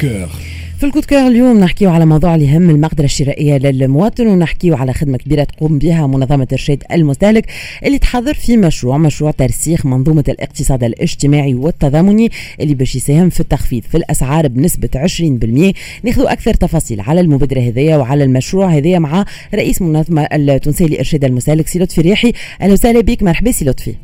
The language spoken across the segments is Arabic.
coeur في ال coup de coeur اليوم نحكيو على موضوع اللي يهم المقدرة الشرائية للمواطن ونحكيو على خدمة كبيرة تقوم بها منظمة إرشاد المستهلك اللي تحضر في مشروع مشروع ترسيخ منظومة الاقتصاد الاجتماعي والتضامني اللي باش يساهم في التخفيض في الأسعار بنسبة 20% ناخذ أكثر تفاصيل على المبادرة هذيا وعلى المشروع هذيا مع رئيس منظمة التونسية لإرشاد المستهلك سي لطفي ريحي أهلا وسهلا بك مرحبا سي لطفي.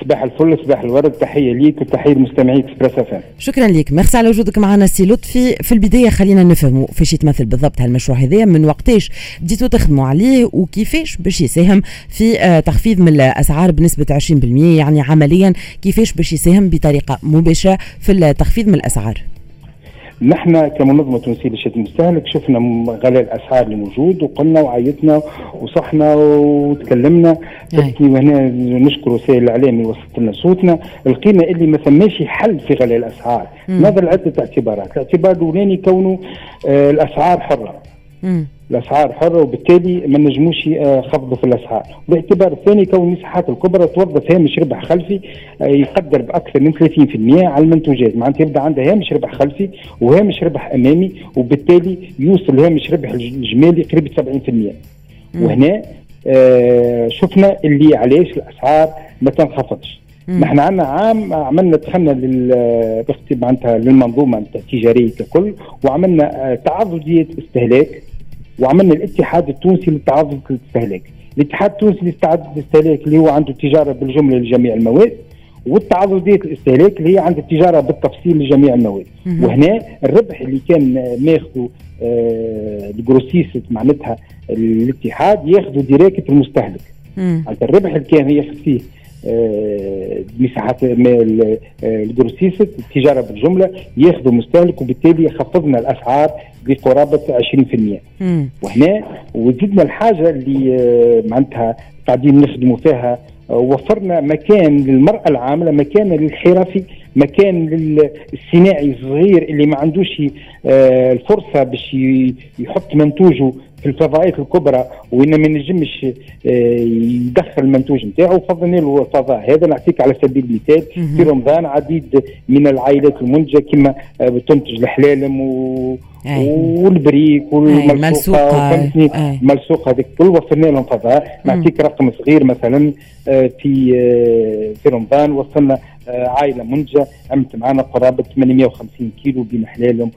صباح الفل صباح الورد. تحية ليك وتحية لمستمعي Express F شكرا لك. ميرسي على وجودك معنا سي لطفي. في البداية خلينا نفهموا فاش يتمثل بالضبط هالمشروع هذايا من وقتاش بديتوا تخدموا عليه وكيفاش باش يساهم في آه، تخفيض من الأسعار بنسبة 20% يعني عمليا كيفاش باش يساهم بطريقة مباشرة في التخفيض من الأسعار؟ نحن كمنظمة تونسية للشد المستهلك شفنا غلاء الأسعار اللي موجود وقلنا وعيطنا وصحنا وتكلمنا. وهنا نشكر وسائل الإعلام اللي وصلت لنا صوتنا. لقينا اللي ما ثماش حل في غلاء الأسعار. نظرا لعده اعتبارات؟ الاعتبار الأولاني كونه آه الأسعار حرة. مم. الأسعار حرة وبالتالي ما نجموش آه، خفضوا في الأسعار، بالاعتبار الثاني كون المساحات الكبرى توظف هامش ربح خلفي آه، يقدر بأكثر من 30% على المنتوجات، معناتها يبدأ عندها هامش ربح خلفي وهامش ربح أمامي وبالتالي يوصل هامش ربح الجمالي قريب 70%. وهنا آه شفنا اللي علاش الأسعار ما تنخفضش. نحن عندنا عام عملنا دخلنا لل معناتها للمنظومة التجارية ككل وعملنا آه، تعرضيه استهلاك. وعملنا الاتحاد التونسي للتعاضد الاستهلاك الاتحاد التونسي للتعاضد الاستهلاك اللي هو عنده تجارة بالجملة لجميع المواد والتعرضيه الاستهلاك اللي هي عند التجاره بالتفصيل لجميع المواد. وهنا الربح اللي كان ماخذه آه ال grossiste معناتها الاتحاد ياخذه direct المستهلك. الربح اللي كان ياخذ فيه مساحات ال grossiste التجارة بالجملة ياخذوا المستهلك وبالتالي يخفضنا الأسعار بقرابة 20% وهنا وزدنا الحاجة اللي آه، معناتها قاعدين نخدموا فيها آه، وفرنا مكان للمرأة العاملة مكان للحرفي مكان للصناعي الصغير اللي ما عندوش الفرصة باش يحط منتوجه في الفضاءات الكبرى وين ما نجمش آه، يدخل المنتوج نتاعو. فضلنا له الفضاء. هذا نعطيك على سبيل المثال. في رمضان عديد من العائلات المنتجه كما آه، تنتج الحلالم و والبريك والملسوقة الملسوقه هذيك كل وصلنا لهم فضاء. نعطيك رقم صغير مثلا آه، في في رمضان وصلنا عائلة منتجه عملت معنا قرابة 850 كيلو بين حلالهم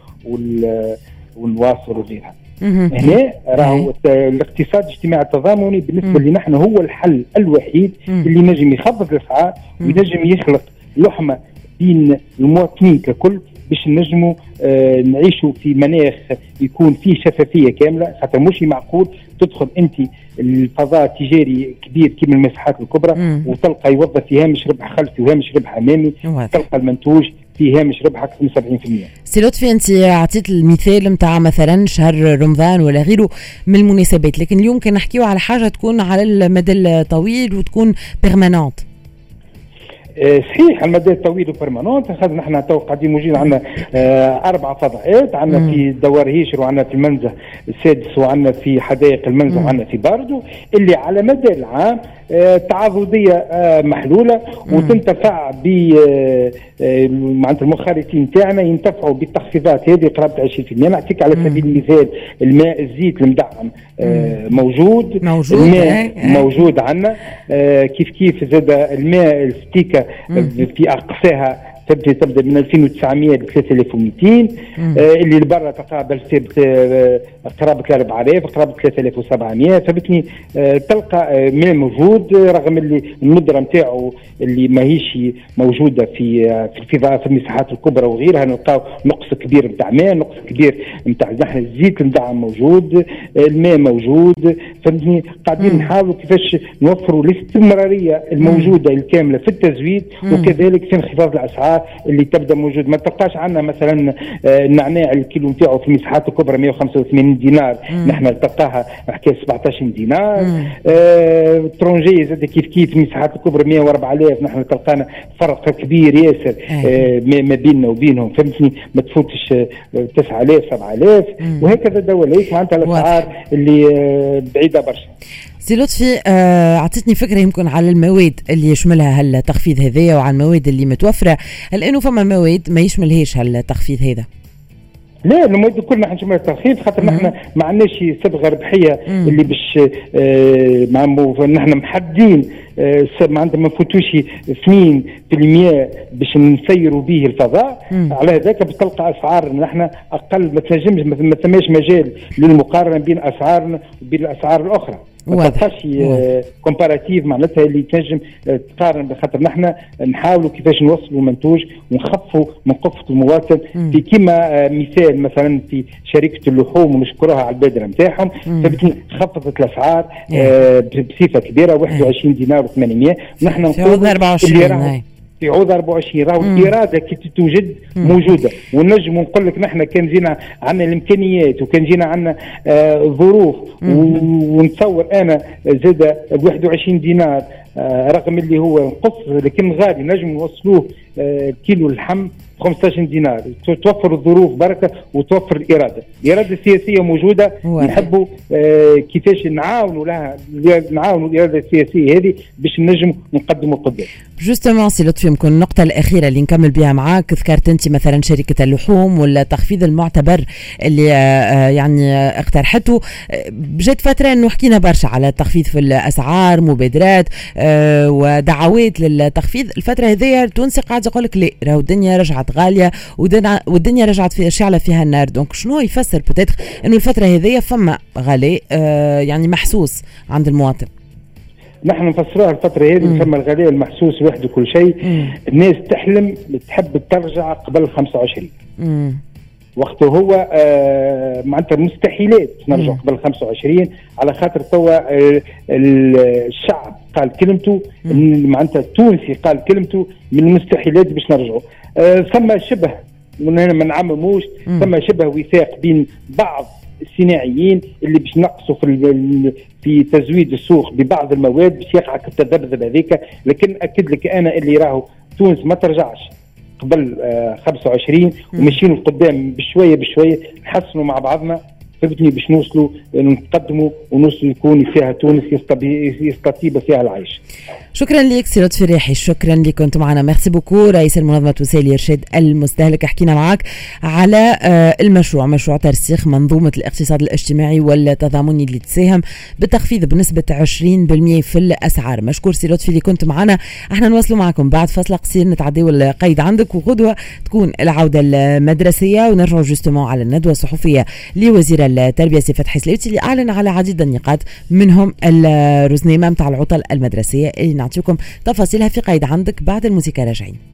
والنواصر وغيرها. هنا راهو الاقتصاد الاجتماعي التضامني بالنسبة لنا نحن هو الحل الوحيد اللي نجم يخفض الاسعار وينجم يخلق لحمة بين المواطنين ككل باش نجموا آه نعيشوا في مناخ يكون فيه شفافية كاملة خاطر مش معقول تدخل أنت الفضاء التجاري كبير كيما المساحات الكبرى مم. وتلقى يوظف في هامش ربح خلفي وهامش ربح أمامي تلقى المنتوج في هامش ربح أكثر من 70% سي لطفي أنت أعطيت المثال نتاع مثلا شهر رمضان ولا غيره من المناسبات لكن اليوم كان نحكيو على حاجة تكون على المدى الطويل وتكون permanente صحيح على المدى الطويل و permanente خاطر نحن تو قاعدين موجودين عندنا آه، أربع فضاءات عندنا في دوار هيشر وعندنا في المنزه السادس وعندنا في حدائق المنزه وعندنا في باردو. اللي على مدى العام آه، تعاضديه محلولة وتنتفع ب معناتها المخالفين تاعنا ينتفعوا بالتخفيضات. هذه قرابه 20% نعطيك على سبيل المثال الماء الزيت المدعم موجود. موجود الماء موجود عندنا. كيف كيف زاد الماء الستيكة في أقصاها تبدا تبدا من 2900 ل 3200 آه اللي لبرا تقابل آه قرابه 4000 قرابه 3700 فبتني آه تلقى آه ماء موجود رغم اللي المدره نتاعو اللي ماهيش موجودة في آه في في المساحات الكبرى وغيرها نلقاو نقص كبير نتاع ماء نقص كبير نتاع نحن الزيت المدعم موجود الماء موجود. فهمتني؟ قاعدين نحاولوا كيفاش نوفروا الاستمرارية الموجودة الكاملة في التزويد وكذلك في انخفاض الأسعار اللي تبدا موجود. ما تلقاش عندنا مثلا آه، النعناع الكيلو نتاعو في المساحات الكبرى 185 دينار. نحن نلقاها حكاية 17 دينار. آه ترونجي زاد كيف كيف المساحات الكبرى 104 آلاف. نحن تلقانا فرق كبير ياسر آه ما بيننا وبينهم. فهمتني؟ ما تفوتش 9000 آه، 7000 وهكذا دولات معناتها الأسعار اللي آه بعيدة برشا. سي لطفي آه، فكرة يمكن على المواد اللي يشملها هالتخفيض هذايا وعلى المواد اللي متوفرة هل انه فما مواد ما يشملهاش هالتخفيض هذا؟ لا المواد كلنا حنجمع الترخيص خاطر نحن ما عندناش صبغه ربحية اللي باش آه نحن محددين آه عندنا ما نفوتوش سنين في المياه باش نسيروا به الفضاء مم. على هذاك بتلقى أسعار نحن أقل ما تنجمش ما ثماش مجال للمقارنة بين أسعارنا وبين الأسعار الأخرى ما تبقاش comparatif معناتها اللي تنجم تقارن بخاطر نحن نحاولوا كيفاش نوصلوا منتوج ونخفوا من قفة المواطن. في كما آه، مثال مثلا في شركة اللحوم ونشكرها على البادرة نتاعهم. خفضت الأسعار آه بصفة كبيرة 21 دينار و800 ونحن نقول 24 في عوض 24 راهو الإرادة كي توجد موجودة. ونجم نقول لك نحن كان جينا عندنا الإمكانيات وكان جينا عندنا آه ظروف. ونتصور أنا زاد 21 دينار آه رغم اللي هو نقص لكن غالي نجم نوصلوه آه كيلو اللحم 15 دينار. توفر الظروف بركة وتوفر الإرادة، الاراده السياسيه موجودة نحبوا آه كيفاش نعاونوا لها نعاونوا الإرادة السياسية هذه باش نجم نقدموا قدام. justement سي لطفي يمكن النقطة الأخيرة اللي نكمل بها معاك ذكرت أنت مثلا شركة اللحوم والتخفيض المعتبر اللي آه, آه، يعني آه، اقترحته. جات فترة إنه حكينا برشا على التخفيض في الأسعار مبادرات ودعوات للتخفيض. الفترة هذه التونسي قاعد يقول لك لا راهو الدنيا رجعت غالية والدنيا رجعت في شعلة فيها النار. دونك شنو يفسر بتاتر إنه الفترة هذه فما غلاء يعني محسوس عند المواطن؟ نحن نفسروها الفترة هذه فما الغلاء المحسوس وحده كل شيء. الناس تحلم تحب ترجع قبل 25 مم. وقته هو آه معناتها مستحيلات نرجع قبل 25 على خاطر توا آه الشعب قال كلمته معناتها التونسي قال كلمته من المستحيلات باش نرجعوا. آه ثم شبه من ما نعمموش ثم شبه وثاق بين بعض. الصناعيين اللي باش نقصوا في في تزويد السوق ببعض المواد باش يقع التذبذب هذيك. لكن أكد لك أنا اللي راهو تونس ما ترجعش. قبل 25 وماشيين لقدام بشوية بشوية نحسنوا مع بعضنا. فهمتني باش نوصلوا نقدموا ونوصلوا يكون فيها تونس يستطيب فيها العيش. شكرا لك سي لطفي الريحي شكرا لك كنت معنا. merci beaucoup رئيس المنظمة التونسية لإرشاد المستهلك. حكينا معك على آه، المشروع مشروع ترسيخ منظومة الاقتصاد الاجتماعي والتضامني اللي تساهم بالتخفيض بنسبة 20% في الأسعار. مشكور سي لطفي اللي كنت معنا. إحنا نواصلوا معكم. بعد فصل قصير نتعديو لقيد عندك وغدوة تكون العودة المدرسية. ونرجعوا justement على الندوة الصحفية لوزير التربية سي فتحي السلاوتي اللي أعلن على عديد النقاط منهم الرزنيمه متاع العطل المدرسية اللي نعطيكم تفاصيلها في قيد عندك بعد الموسيقى راجعين.